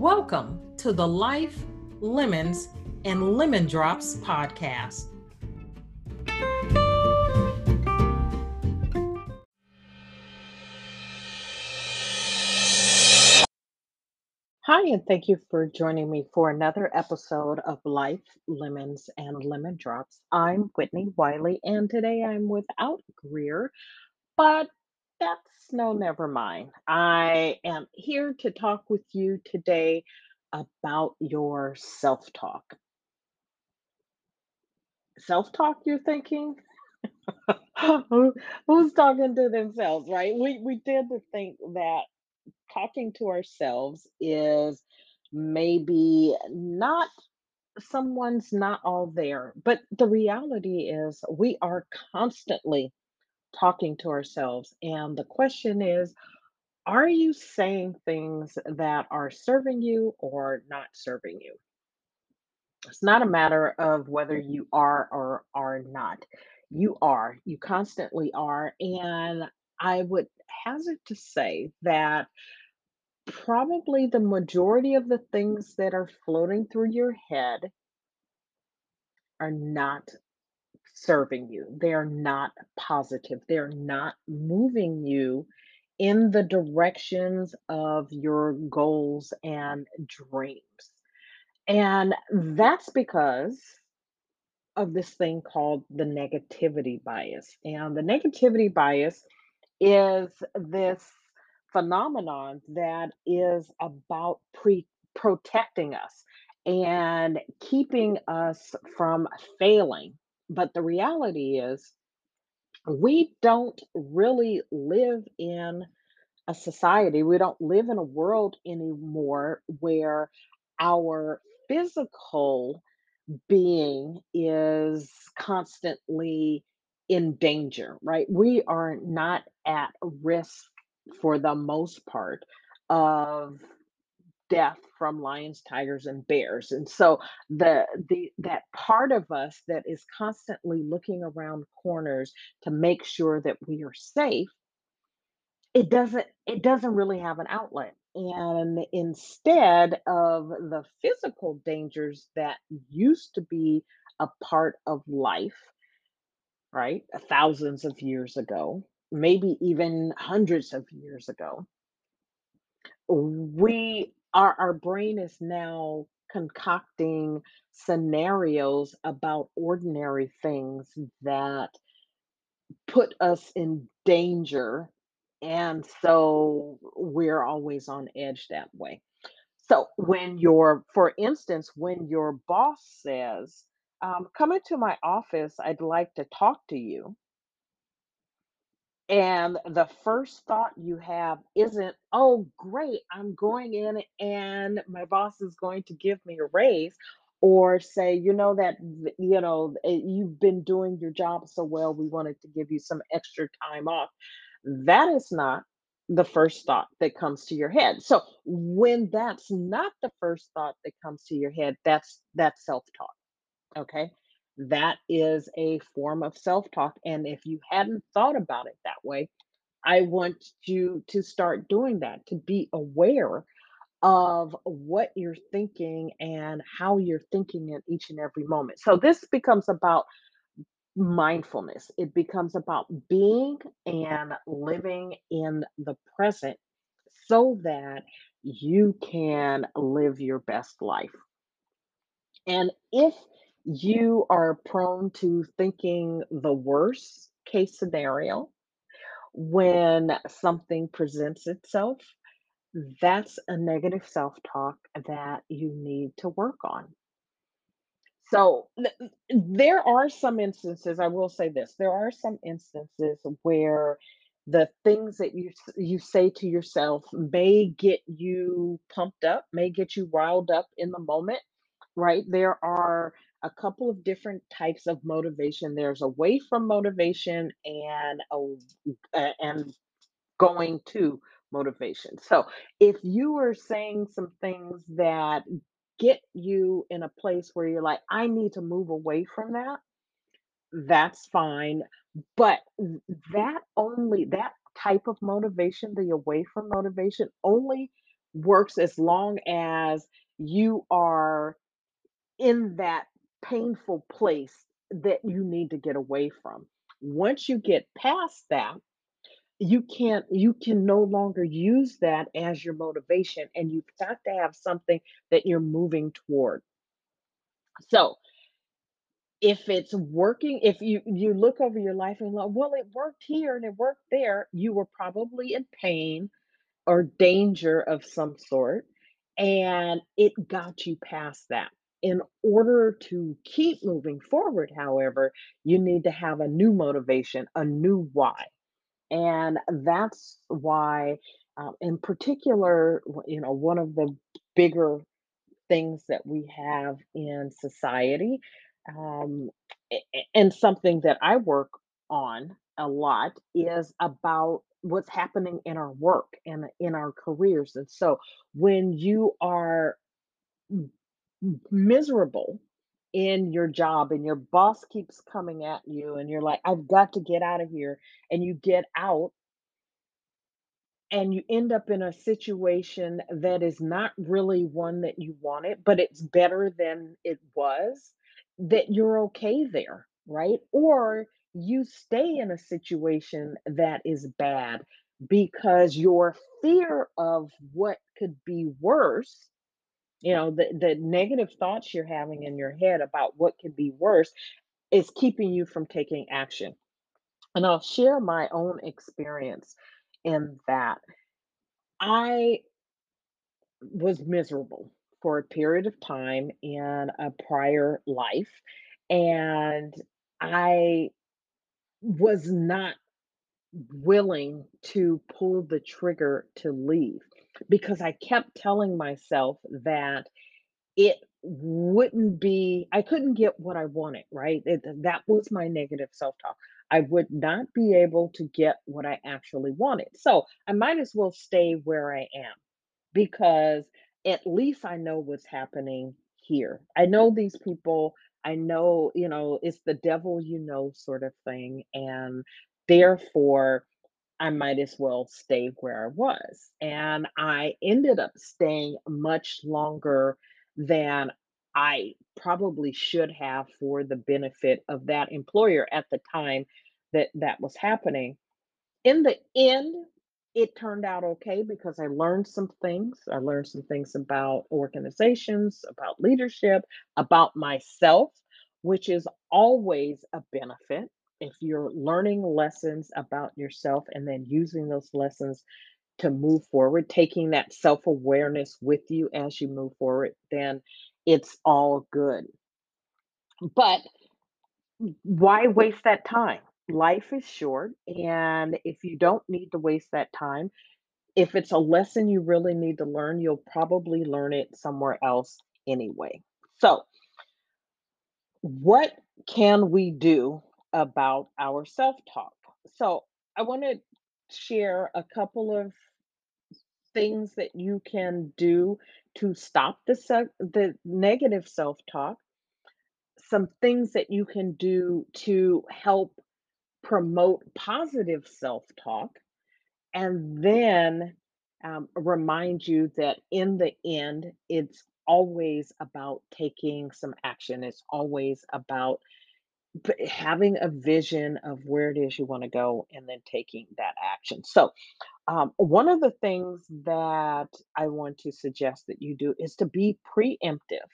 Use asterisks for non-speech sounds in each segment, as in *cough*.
Welcome to the Life, Lemons, and Lemon Drops podcast. Hi, and thank you for joining me for another episode of Life, Lemons, and Lemon Drops. I'm Whitnie Wiley, and today I'm without Greer, but that's no, never mind. I am here to talk with you today about your self talk. Self talk, you're thinking? *laughs* Who, who's talking to themselves, right? We, we tend to think that talking to ourselves is maybe not someone's not all there. But the reality is, we are constantly talking to ourselves. And the question is, are you saying things that are serving you or not serving you? It's not a matter of whether you are or are not. You are, you constantly are. And I would hazard to say that probably the majority of the things that are floating through your head are not serving you. They're not positive. They're not moving you in the directions of your goals and dreams. And that's because of this thing called the negativity bias. And the negativity bias is this phenomenon that is about pre protecting us and keeping us from failing but the reality is, we don't really live in a society, we don't live in a world anymore where our physical being is constantly in danger, right? We are not at risk for the most part of death from lions, tigers, and bears. And so the the that part of us that is constantly looking around corners to make sure that we are safe, it doesn't it doesn't really have an outlet. And instead of the physical dangers that used to be a part of life, right? Thousands of years ago, maybe even hundreds of years ago, we our our brain is now concocting scenarios about ordinary things that put us in danger and so we're always on edge that way. So when your for instance when your boss says um, come into my office i'd like to talk to you and the first thought you have isn't, oh, great, I'm going in and my boss is going to give me a raise. Or say, you know, that, you know, eh, you've been doing your job so well, we wanted to give you some extra time off. That is not the first thought that comes to your head. So when that's not the first thought that comes to your head, that's that's self-talk. Okay. That is a form of self talk. And if you hadn't thought about it that way, I want you to start doing that, to be aware of what you're thinking and how you're thinking in each and every moment. So this becomes about mindfulness, it becomes about being and living in the present so that you can live your best life. And if you are prone to thinking the worst case scenario when something presents itself, that's a negative self talk that you need to work on. So th- th- there are some instances, I will say this, there are some instances where the things that you you say to yourself may get you pumped up, may get you riled up in the moment, right? There are a couple of different types of motivation. There's away from motivation and a, and going to motivation. So if you are saying some things that get you in a place where you're like, I need to move away from that, that's fine. But that only, that type of motivation, the away from motivation, only works as long as you are in that painful place that you need to get away from. Once you get past that, you can't you can no longer use that as your motivation and you've got to have something that you're moving toward so if it's working if you you look over your life and like well it worked here and it worked there you were probably in pain or danger of some sort and it got you past that in order to keep moving forward however you need to have a new motivation a new why And that's why, um, in particular, you know, one of the bigger things that we have in society, um, and something that I work on a lot is about what's happening in our work and in our careers. And so when you are miserable in your job and your boss keeps coming at you and you're like, I've got to get out of here, and you get out and you end up in a situation that is not really one that you wanted, but it's better than it was, that you're okay there, right? Or you stay in a situation that is bad because your fear of what could be worse, you know, the, the negative thoughts you're having in your head about what could be worse is keeping you from taking action. And I'll share my own experience in that. I was miserable for a period of time in a prior life, and I was not willing to pull the trigger to leave because I kept telling myself that it wouldn't be I couldn't get what I wanted, right? It, that was my negative self-talk. I would not be able to get what I actually wanted. So I might as well stay where I am because at least I know what's happening here. I know these people. I know, you know, it's the devil you know sort of thing. And therefore, I might as well stay where I was. And I ended up staying much longer than I probably should have for the benefit of that employer at the time that that was happening in the end, it turned out okay because I learned some things. I learned some things about organizations, about leadership, about myself, which is always a benefit. If you're learning lessons about yourself and then using those lessons to move forward, taking that self awareness with you as you move forward, then it's all good. But why waste that time? Life is short, and if you don't need to waste that time, if it's a lesson you really need to learn, you'll probably learn it somewhere else anyway. So, what can we do about our self talk? So, I want to share a couple of things that you can do to stop the the negative self talk, some things that you can do to help promote positive self talk and then um, remind you that in the end, it's always about taking some action. It's always about having a vision of where it is you want to go and then taking that action. So, um, one of the things that I want to suggest that you do is to be preemptive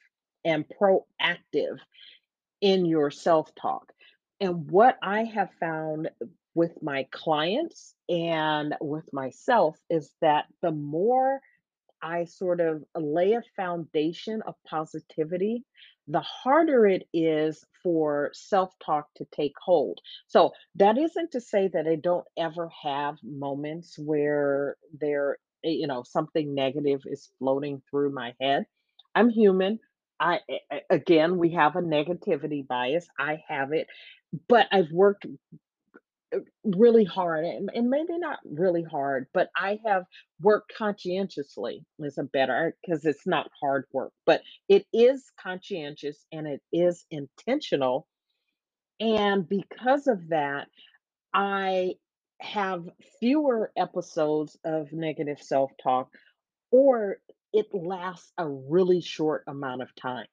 and proactive in your self-talk. And what I have found with my clients and with myself is that the more I sort of lay a foundation of positivity, the harder it is for self talk to take hold. So, that isn't to say that I don't ever have moments where there, eh, you know, something negative is floating through my head. I'm human. I, a- a- again, we have a negativity bias. I have it, but I've worked Uh, really hard, and and maybe not really hard, but I have worked conscientiously is a better because it's not hard work, but it is conscientious and it is intentional, and because of that, I have fewer episodes of negative self-talk, or it lasts a really short amount of time,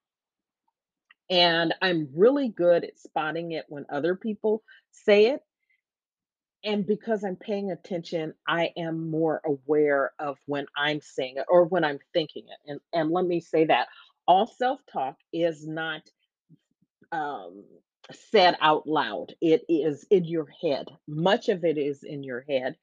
and I'm really good at spotting it when other people say it, And because I'm paying attention, I am more aware of when I'm saying it or when I'm thinking it. And and let me say that all self-talk is not um, said out loud. It is in your head. Much of it is in your head.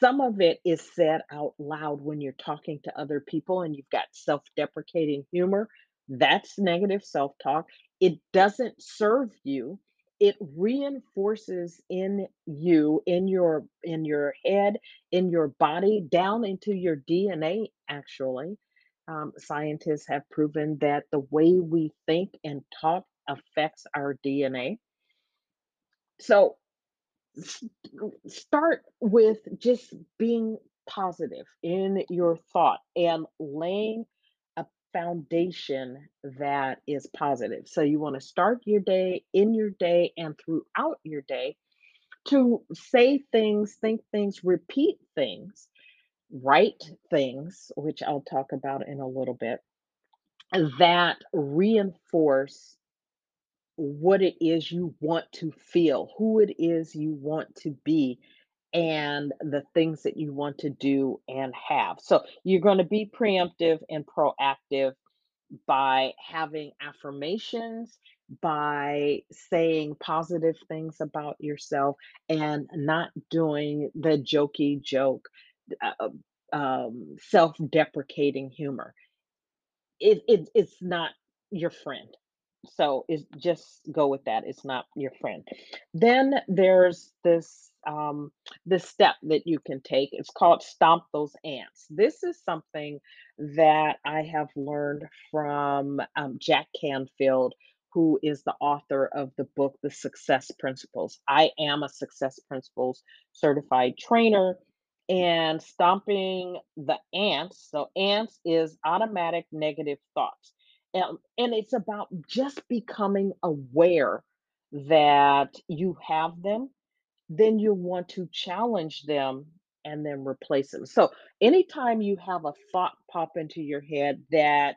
Some of it is said out loud when you're talking to other people and you've got self deprecating humor. That's negative self talk. It doesn't serve you. It reinforces in you, in your in your head, in your body, down into your DNA, actually um, scientists have proven that the way we think and talk affects our DNA. So start with just being positive in your thought and laying foundation that is positive. So you want to start your day in your day and throughout your day to say things, think things, repeat things, write things, which I'll talk about in a little bit that reinforce what it is you want to feel, who it is you want to be, and the things that you want to do and have. So you're going to be preemptive and proactive by having affirmations, by saying positive things about yourself, and not doing the jokey joke, uh, um, self deprecating humor it it it's not your friend. So it's just go with that. It's not your friend. Then there's this um this step that you can take. It's called stomp those ants. This is something that I have learned from um, Jack Canfield, who is the author of the book The Success Principles. I am a Success Principles certified trainer and stomping the ants. So ants is automatic negative thoughts. And, and it's about just becoming aware that you have them. Then you want to challenge them and then replace them. So anytime you have a thought pop into your head that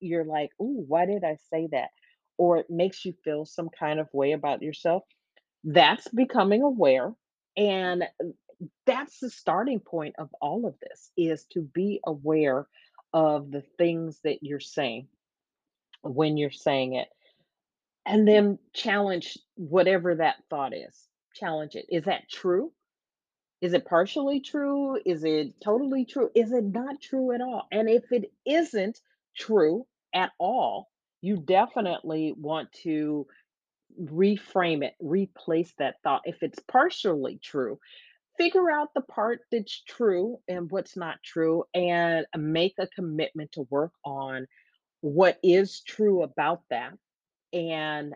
you're like, "Ooh, why did I say that?" or it makes you feel some kind of way about yourself, that's becoming aware. And uh, that's the starting point of all of this is to be aware of the things that you're saying when you're saying it and then challenge whatever that thought is challenge it. Is that true? Is it partially true? Is it totally true? Is it not true at all? And if it isn't true at all you definitely want to reframe it replace that thought. If it's partially true figure out the part that's true and what's not true and make a commitment to work on what is true about that and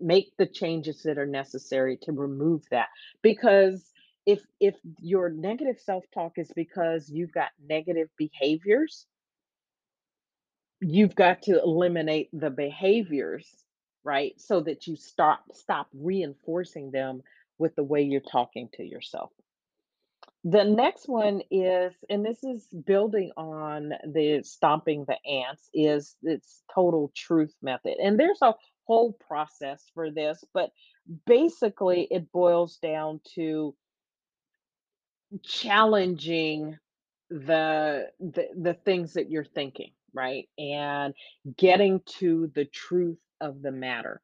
make the changes that are necessary to remove that because if if your negative self-talk is because you've got negative behaviors you've got to eliminate the behaviors right so that you stop stop reinforcing them with the way you're talking to yourself The next one is, and this is building on the stomping the ants, is its total truth method. And there's a whole process for this, but basically it boils down to challenging the the, the things that you're thinking. right? And getting to the truth of the matter.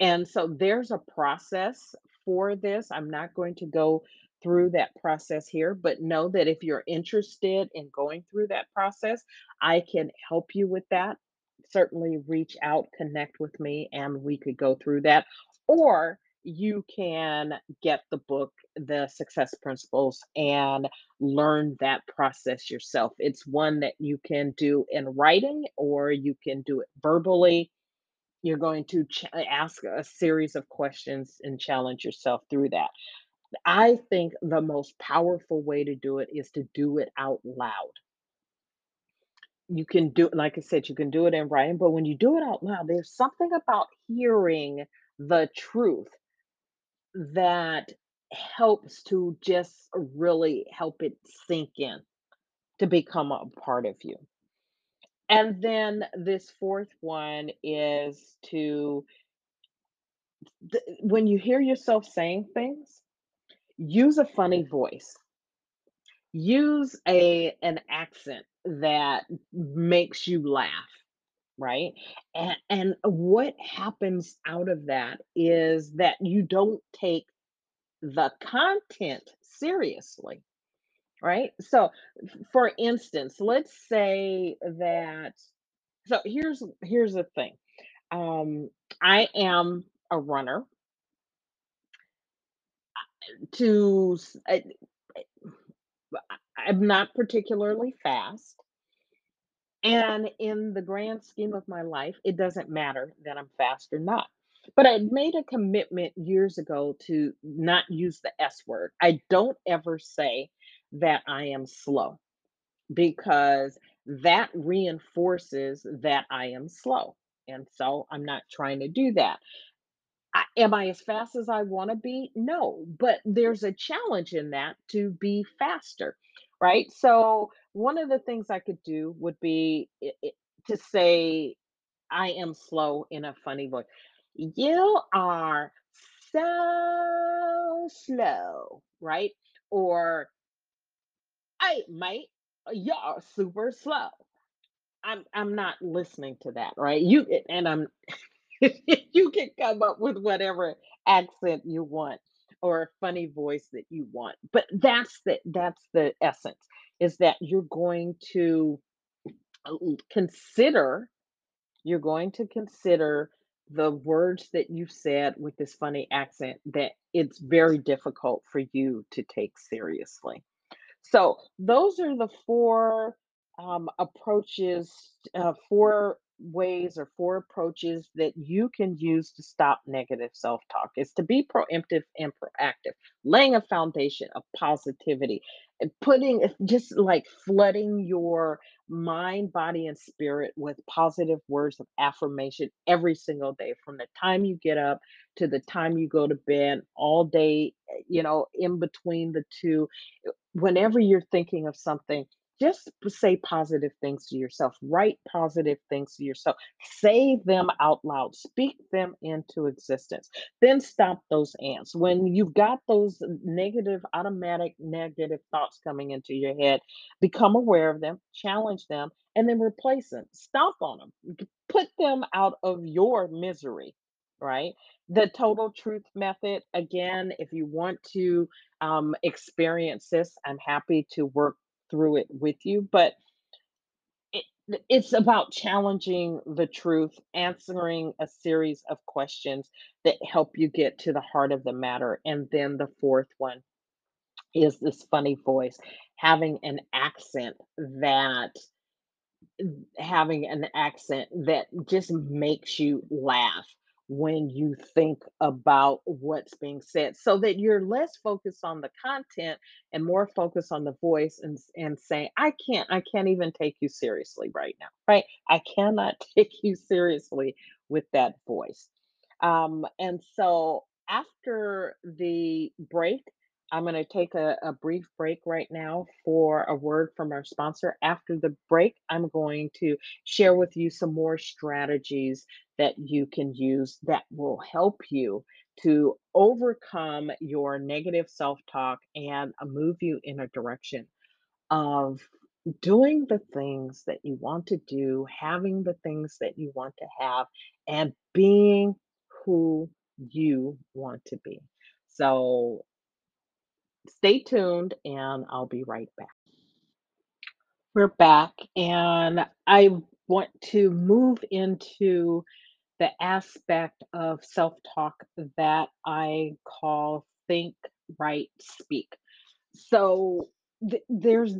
And so there's a process for this. I'm not going to go through that process here, but know that if you're interested in going through that process, I can help you with that. Certainly reach out, connect with me, and we could go through that. Or you can get the book, The Success Principles, and learn that process yourself. It's one that you can do in writing or you can do it verbally you're going to ch uh, ask a series of questions and challenge yourself through that. I think the most powerful way to do it is to do it out loud. You can do like I said, you can do it in writing, but when you do it out loud, there's something about hearing the truth that helps to just really help it sink in, to become a part of you. And then this 4th one is to th when you hear yourself saying things, use a funny voice. Use a an accent that makes you laugh, right? And and what happens out of that is that you don't take the content seriously, right? So, for instance, let's say that so here's here's the thing. Um, I am a runner to I'm not particularly fast. And in the grand scheme of my life, it doesn't matter that I'm fast or not. But I made a commitment years ago to not use the S word. I don't ever say that I am slow because that reinforces that I am slow. And so I'm not trying to do that. I, am I as fast as I want to be? No, but there's a challenge in that to be faster, right? So one of the things I could do would be i- i- to say I am slow in a funny voice. You are so slow, right? Or hey, mate, uh, you're super slow. I'm I'm not listening to that, right? You and I'm *laughs* you can come up with whatever accent you want or a funny voice that you want. But that's the that's the essence is that you're going to uh, consider you're going to consider the words that you said with this funny accent that it's very difficult for you to take seriously. So those are the 4, um, approaches, uh, 4 ways or 4 approaches that you can use to stop negative self-talk. Is to be proactive and proactive, laying a foundation of positivity, and putting uh, just like flooding your mind, body, and spirit with positive words of affirmation every single day from the time you get up to the time you go to bed, all day, eh, you know, in between the 2 whenever you're thinking of something, just say positive things to yourself. Write positive things to yourself. Say them out loud. Speak them into existence. Then stop those ants. When you've got those negative, automatic negative thoughts coming into your head, become aware of them, challenge them, and then replace them. Stomp on them. Put them out of your misery, right? The total truth method, again, if you want to um, experience this. I'm happy to work through it with you, but it, it's about challenging the truth, answering a series of questions that help you get to the heart of the matter. And then the fourth one is this funny voice, having an accent that mm, having an accent that just makes you laugh when you think about what's being said so that you're less focused on the content and more focused on the voice and and saying I can't I can't even take you seriously right now right? I cannot *laughs* take you seriously with that voice. Um and so after the break I'm going to take a, a brief break right now for a word from our sponsor. After the break, I'm going to share with you some more strategies that you can use that will help you to overcome your negative self talk and uh, move you in a direction of doing the things that you want to do, having the things that you want to have, and being who you want to be. So stay tuned, and I'll be right back. We're back, and I want to move into the aspect of self talk that I call think, write, speak. So th- there's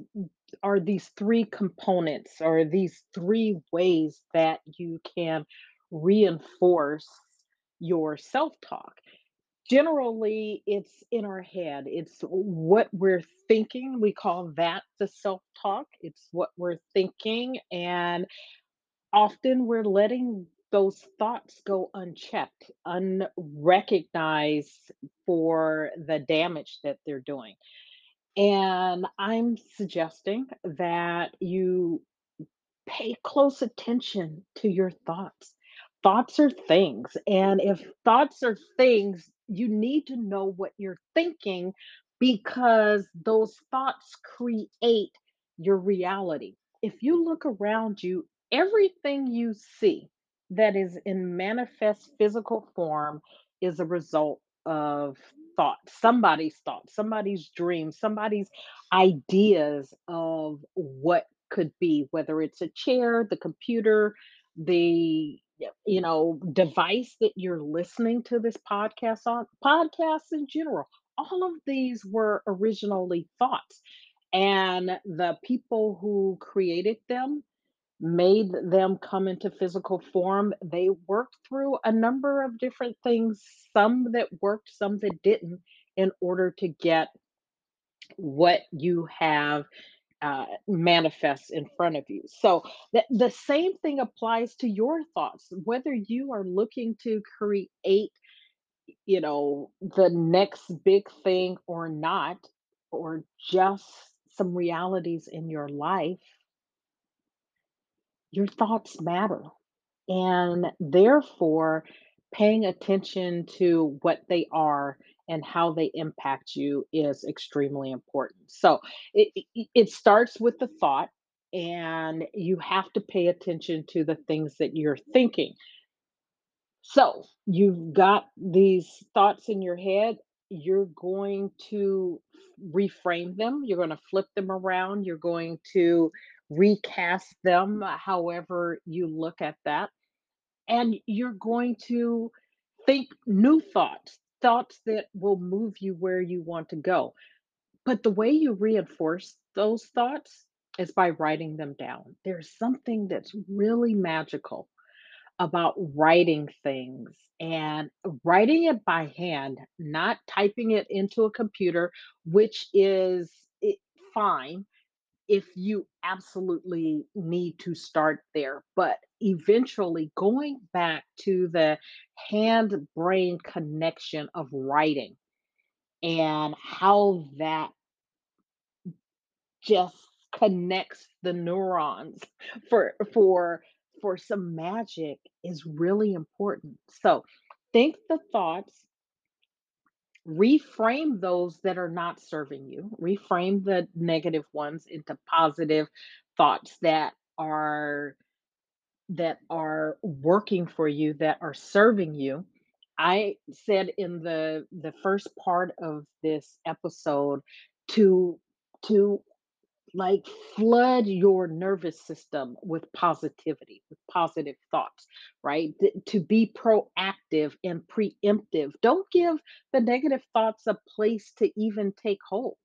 are these three components or these three ways that you can reinforce your self-talk. Generally, it's in our head. It's what we're thinking. We call that the self-talk. It's what we're thinking and often we're letting those thoughts go unchecked, unrecognized for the damage that they're doing. And I'm suggesting that you pay close attention to your thoughts. Thoughts are things. And if thoughts are things, you need to know what you're thinking because those thoughts create your reality. If you look around you, everything you see that is in manifest physical form is a result of thought, somebody's thought, somebody's dream, somebody's ideas of what could be, whether it's a chair, the computer, the you know device that you're listening to this podcast on podcasts in general all of these were originally thoughts and the people who created them made them come into physical form. They worked through a number of different things some that worked some that didn't in order to get what you have uh, manifests in front of you. So the, the same thing applies to your thoughts. Whether you are looking to create, you know, the next big thing or not, or just some realities in your life, your thoughts matter. And therefore, paying attention to what they are and how they impact you is extremely important. So it, it, it starts with the thought, and you have to pay attention to the things that you're thinking. So you've got these thoughts in your head. You're going to reframe them. You're going to flip them around. You're going to recast them, uh, however you look at that and you're going to think new thoughts, thoughts that will move you where you want to go. But the way you reinforce those thoughts is by writing them down. There's something that's really magical about writing things and writing it by hand, not typing it into a computer, which is it, fine if you absolutely need to start there. But eventually, going back to the hand brain connection of writing and how that just connects the neurons for for for some magic is really important. So think the thoughts reframe those that are not serving you reframe the negative ones into positive thoughts that are that are working for you that are serving you. I said in the the first part of this episode to to like flood your nervous system with positivity, with positive thoughts, right? Th- to be proactive and preemptive. Don't give the negative thoughts a place to even take hold.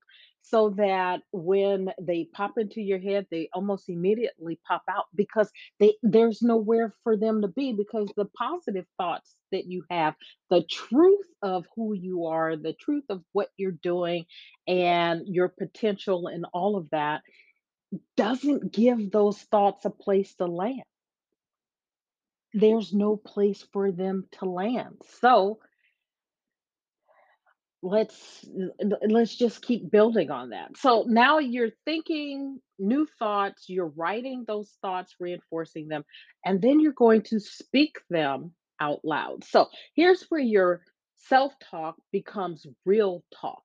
So that when they pop into your head, they almost immediately pop out because they there's nowhere for them to be because the positive thoughts that you have, the truth of who you are, the truth of what you're doing, and your potential and all of that doesn't give those thoughts a place to land. There's no place for them to land. So let's let's just keep building on that. So now you're thinking new thoughts, you're writing those thoughts, reinforcing them, and then you're going to speak them out loud. So here's where your self-talk becomes real talk.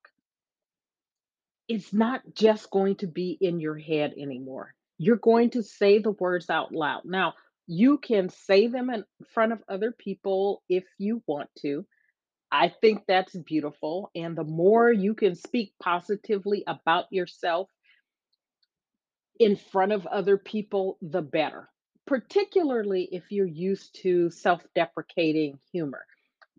It's not just going to be in your head anymore. You're going to say the words out loud. Now, you can say them in front of other people if you want to. I think that's beautiful. And the more you can speak positively about yourself in front of other people, the better. Particularly if you're used to self deprecating humor,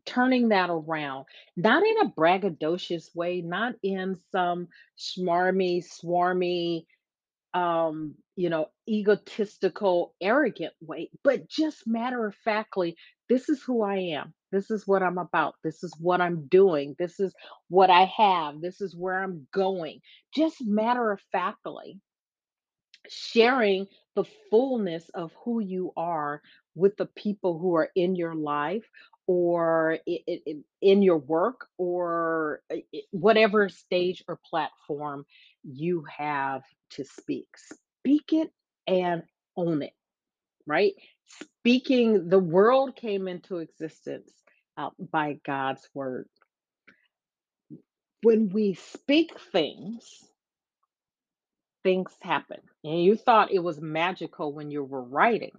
turning that around, not in a braggadocious way, not in some smarmy, swarmy, um, you know, egotistical, arrogant way, but just matter of factly, this is who I am. This is what I'm about. This is what I'm doing. This is what I have. This is where I'm going. Just matter of factly sharing the fullness of who you are with the people who are in your life or in your work or whatever stage or platform you have to speak. Speak it and own it, right? Speaking, the world came into existence uh, by God's word. When we speak things, things happen. And you thought it was magical when you were writing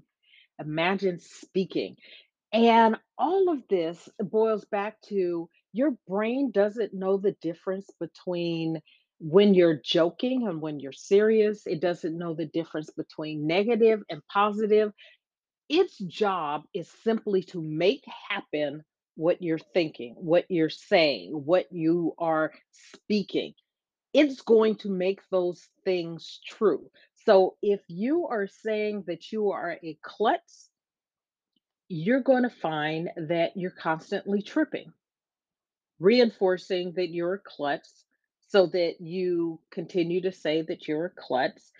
Imagine speaking. And all of this boils back to your brain doesn't know the difference between when you're joking and when you're serious. It doesn't know the difference between negative and positive. Its job is simply to make happen what you're thinking, what you're saying, what you are speaking. It's going to make those things true. So if you are saying that you are a klutz you're going to find that you're constantly tripping, reinforcing that you're a klutz so that you continue to say that you're a klutz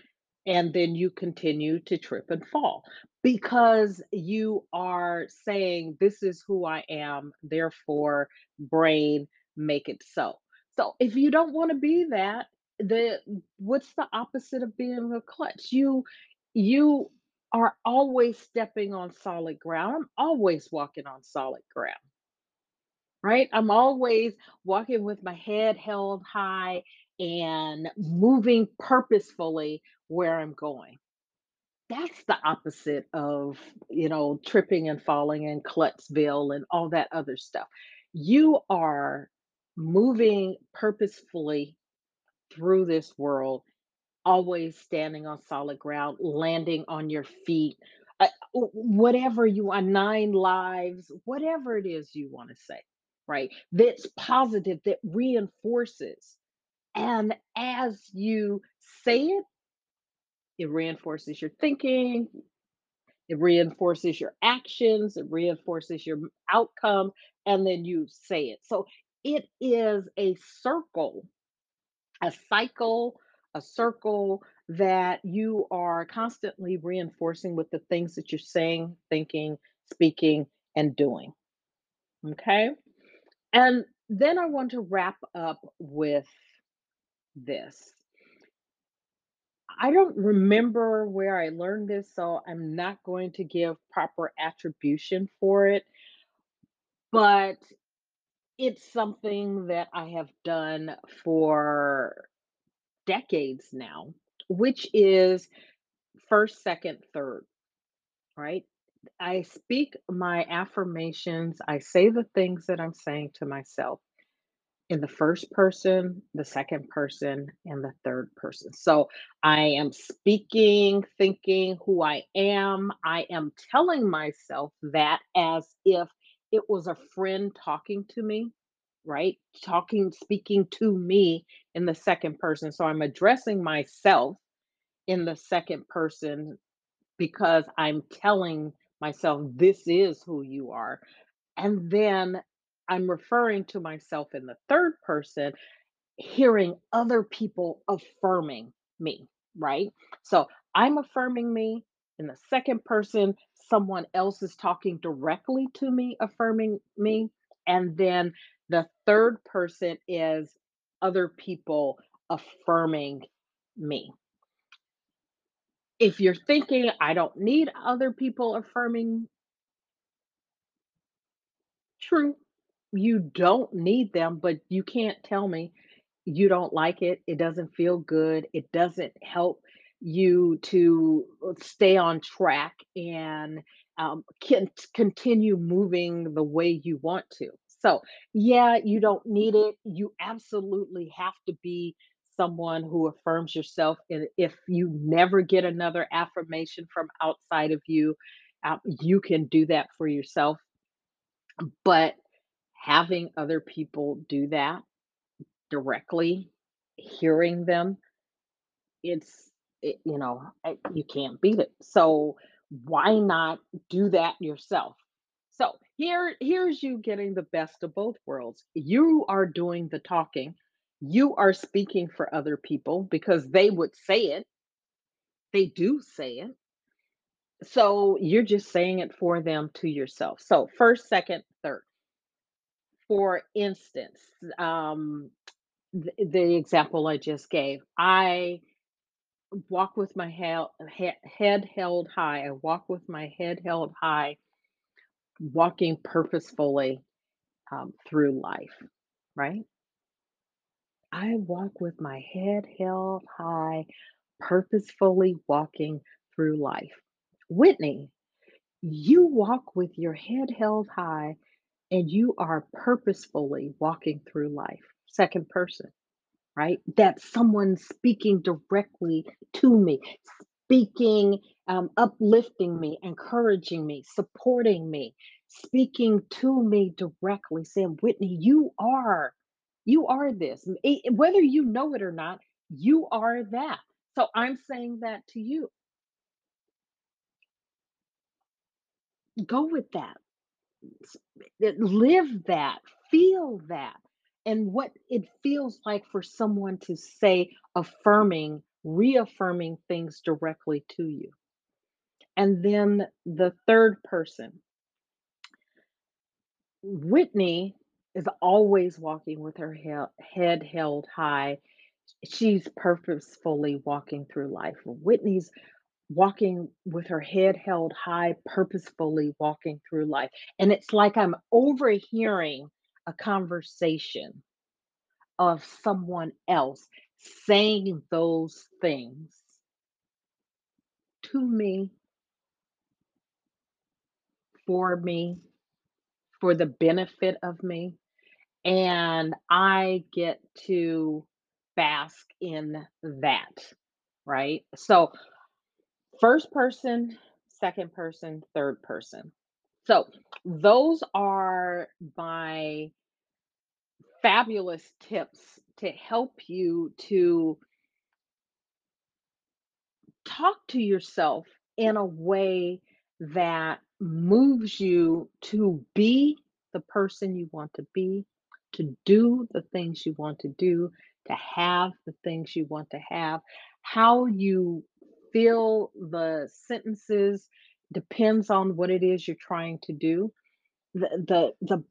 and then you continue to trip and fall because you are saying, This is who I am, therefore, brain, make it so. So if you don't want to be that, the what's the opposite of being a clutch You you are always stepping on solid ground. I'm always walking on solid ground, right? I'm always walking with my head held high and moving purposefully where I'm going. That's the opposite of, you know, tripping and falling and Klutzville and all that other stuff. You are moving purposefully through this world always standing on solid ground, landing on your feet, uh, whatever you want, nine lives, whatever it is you want to say, right? That's positive, that reinforces. And as you say it, it reinforces your thinking, it reinforces your actions, it reinforces your outcome, and then you say it. So it is a circle a cycle, a circle that you are constantly reinforcing with the things that you're saying, thinking, speaking, and doing. Okay. And then I want to wrap up with this. I don't remember where I learned this, so I'm not going to give proper attribution for it, but it's something that I have done for decades now, which is first, second, third, right? I speak my affirmations. I say the things that I'm saying to myself in the first person, the second person, and the third person. So I am speaking, thinking who I am. I am telling myself that as if it was a friend talking to me, right? Talking, speaking to me in the second person. So I'm addressing myself in the second person because I'm telling myself, this is who you are. And then I'm referring to myself in the third person, hearing other people affirming me, right? So I'm affirming me in the second person, someone else is talking directly to me, affirming me. And then the third person is other people affirming me if you're thinking, I don't need other people affirming, true, you don't need them, but you can't tell me you don't like it, it doesn't feel good, it doesn't help you to uh, stay on track and um, can continue moving the way you want to. So, yeah, you don't need it. You absolutely have to be someone who affirms yourself. And if you never get another affirmation from outside of you, uh, you can do that for yourself. But having other people do that directly, hearing them, it's it, you know, you can't beat it. So why not do that yourself? So here here's you getting the best of both worlds. You are doing the talking. You are speaking for other people because they would say it. They do say it. So you're just saying it for them to yourself. So first, second. For instance, um, the, the example I just gave, I walk with my hel- he- head held high. I walk with my head held high, walking purposefully um, through life, right? I walk with my head held high, purposefully walking through life. Whitnie, you walk with your head held high and you are purposefully walking through life. Second person. right? That someone speaking directly to me, speaking, um, uplifting me, encouraging me, supporting me, speaking to me directly, saying, Whitnie, you are, you are this. Whether you know it or not, you are that. So I'm saying that to you. Go with that. Eh, live that, feel that, and what it feels like for someone to say affirming, reaffirming things directly to you. And then the third person, Whitnie is always walking with her head held high. She's purposefully walking through life. Whitnie's walking with her head held high, purposefully walking through life. And it's like I'm overhearing a conversation of someone else saying those things to me, for me, for the benefit of me. And I get to bask in that, right? So, first person, second person, third person. So, those are my fabulous tips to help you to talk to yourself in a way that moves you to be the person you want to be, to do the things you want to do, to have the things you want to have. How you feel the sentences depends on what it is you're trying to do. The the the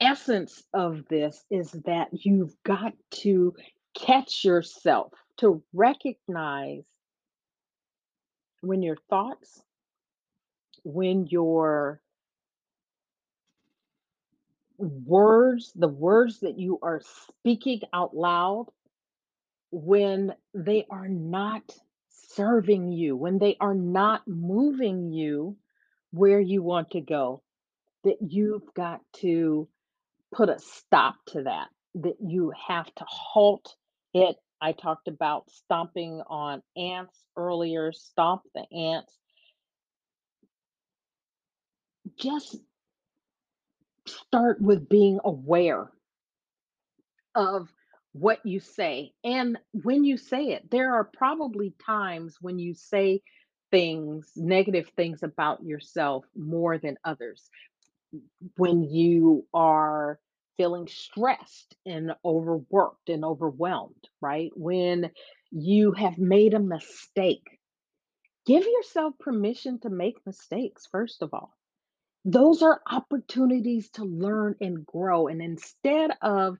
essence of this is that you've got to catch yourself to recognize when your thoughts, when your words, the words that you are speaking out loud, when they are not serving you, when they are not moving you where you want to go, that you've got to put a stop to that, that you have to halt it. I talked about stomping on ants earlier, stomp the ants. Just start with being aware of what you say. And when you say it, there are probably times when you say things, negative things about yourself more than others. When you are feeling stressed and overworked and overwhelmed, right? When you have made a mistake, give yourself permission to make mistakes, first of all. Those are opportunities to learn and grow. And instead of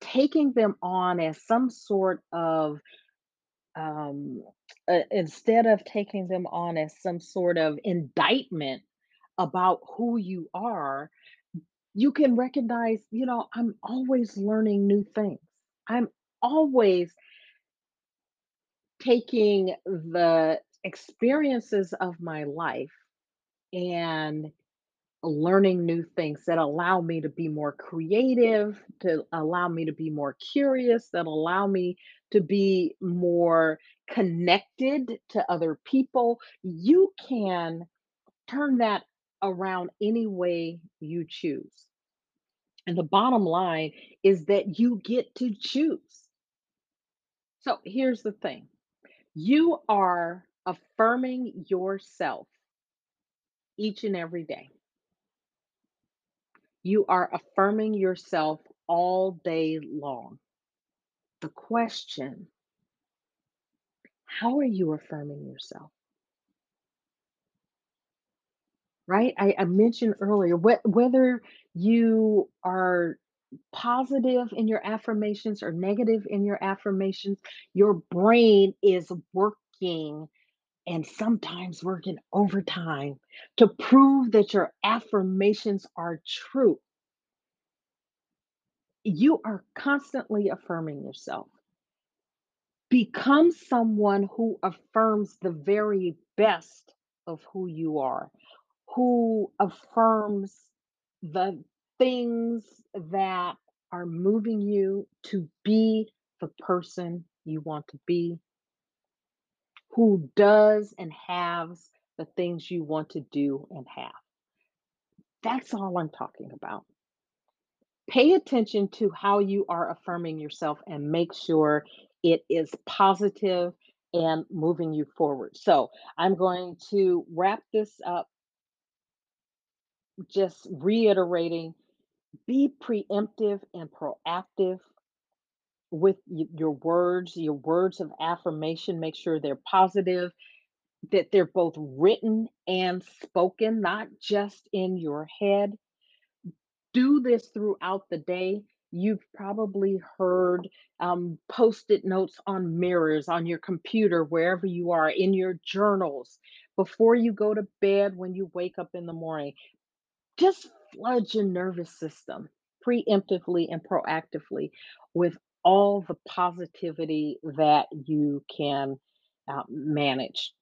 taking them on as some sort of um uh, instead of taking them on as some sort of indictment about who you are you can recognize you know i'm always learning new things. I'm always taking the experiences of my life and learning new things that allow me to be more creative, to allow me to be more curious, that allow me to be more connected to other people. You can turn that around any way you choose. And the bottom line is that you get to choose. So here's the thing you are affirming yourself each and every day. You are affirming yourself all day long. The question how are you affirming yourself? Right? I, I mentioned earlier whe- whether you are positive in your affirmations or negative in your affirmations, your brain is working and sometimes working overtime to prove that your affirmations are true. You are constantly affirming yourself. Become someone who affirms the very best of who you are, who affirms the things that are moving you to be the person you want to be, who does and has the things you want to do and have. That's all I'm talking about. Pay attention to how you are affirming yourself and make sure it is positive and moving you forward. So, I'm going to wrap this up just reiterating be preemptive and proactive with your words, your words of affirmation. Make sure they're positive, that they're both written and spoken, not just in your head do this throughout the day. You've probably heard um, post it notes on mirrors, on your computer, wherever you are, in your journals, before you go to bed, when you wake up in the morning. Just flood your nervous system preemptively and proactively with all the positivity that you can uh, manage.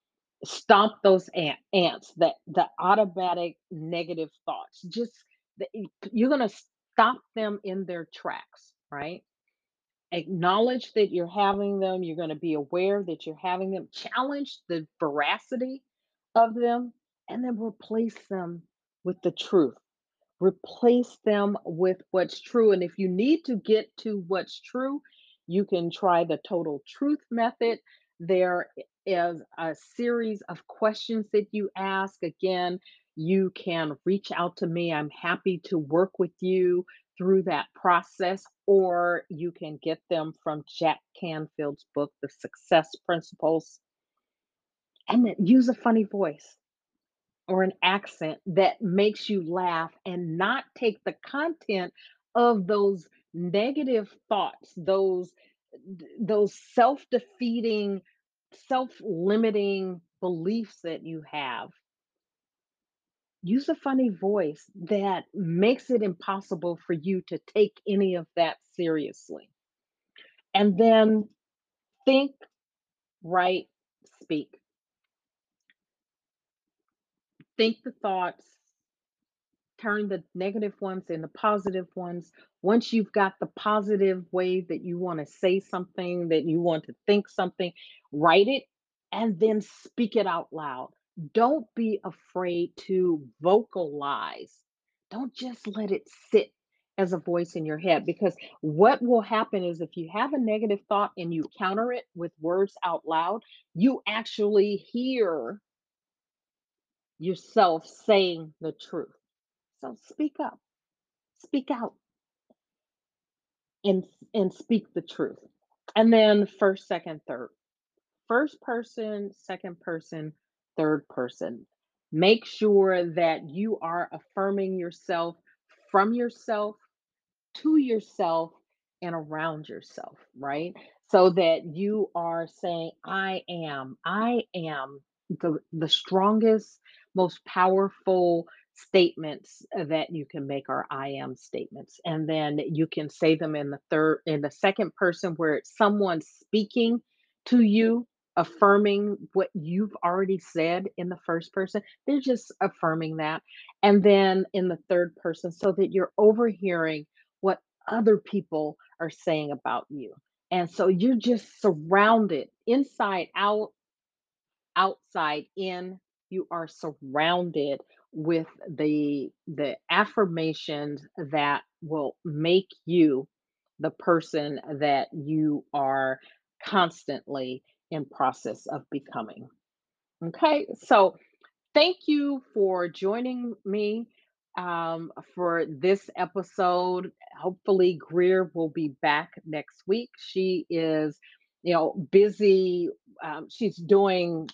Stomp those ant, ants, that the automatic negative thoughts. Just you're going to stop them in their tracks, right? Acknowledge that you're having them. You're going to be aware that you're having them. Challenge the veracity of them, and then replace them with the truth replace them with what's true. And if you need to get to what's true, you can try the total truth method. There is a series of questions that you ask. Again, you can reach out to me. I'm happy to work with you through that process, or you can get them from Jack Canfield's book, The Success Principles, and then use a funny voice or an accent that makes you laugh and not take the content of those negative thoughts, those those self-defeating, self-limiting beliefs that you have. Use a funny voice that makes it impossible for you to take any of that seriously. And then think, write, speak. Think the thoughts, turn the negative ones into positive ones. Once you've got the positive way that you want to say something, that you want to think something, write it and then speak it out loud. Don't be afraid to vocalize. Don't just let it sit as a voice in your head because what will happen is if you have a negative thought and you counter it with words out loud, you actually hear yourself saying the truth. So speak up, speak out, and and speak the truth. And then first, second, third. First person, second person, third person. Make sure that you are affirming yourself from yourself to yourself and around yourself, right? So that you are saying, I am, I am the, the strongest, most powerful statements uh, that you can make are I am statements. And then you can say them in the third, in the second person where it's someone speaking to you, affirming what you've already said in the first person. They're just affirming that. And then in the third person, so that you're overhearing what other people are saying about you. And so you're just surrounded inside out outside in you are surrounded with the the affirmations that will make you the person that you are constantly in process of becoming. Okay so thank you for joining me um, for this episode. Hopefully greer will be back next week. She is you know busy um, she's doing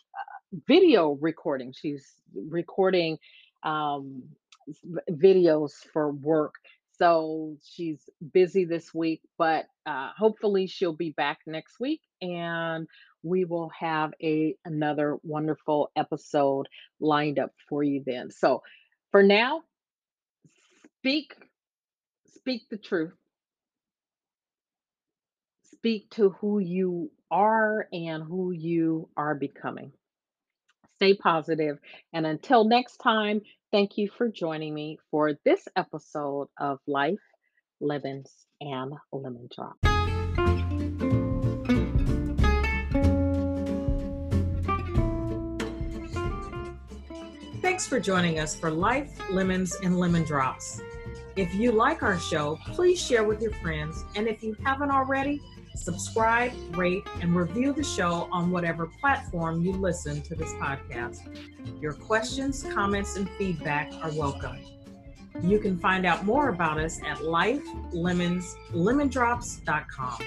video recording. She's recording um, videos for work. So she's busy this week, but uh, hopefully she'll be back next week and we will have a another wonderful episode lined up for you then. So for now, speak speak the truth. Speak to who you are and who you are becoming stay positive, and until next time, thank you for joining me for this episode of Life, Lemons, and Lemon Drop. Thanks for joining us for Life, Lemons, and Lemon Drops. If you like our show, please share with your friends. And if you haven't already, subscribe, rate, and review the show on whatever platform you listen to this podcast. Your questions, comments, and feedback are welcome. You can find out more about us at lifelemonslemondrops.com.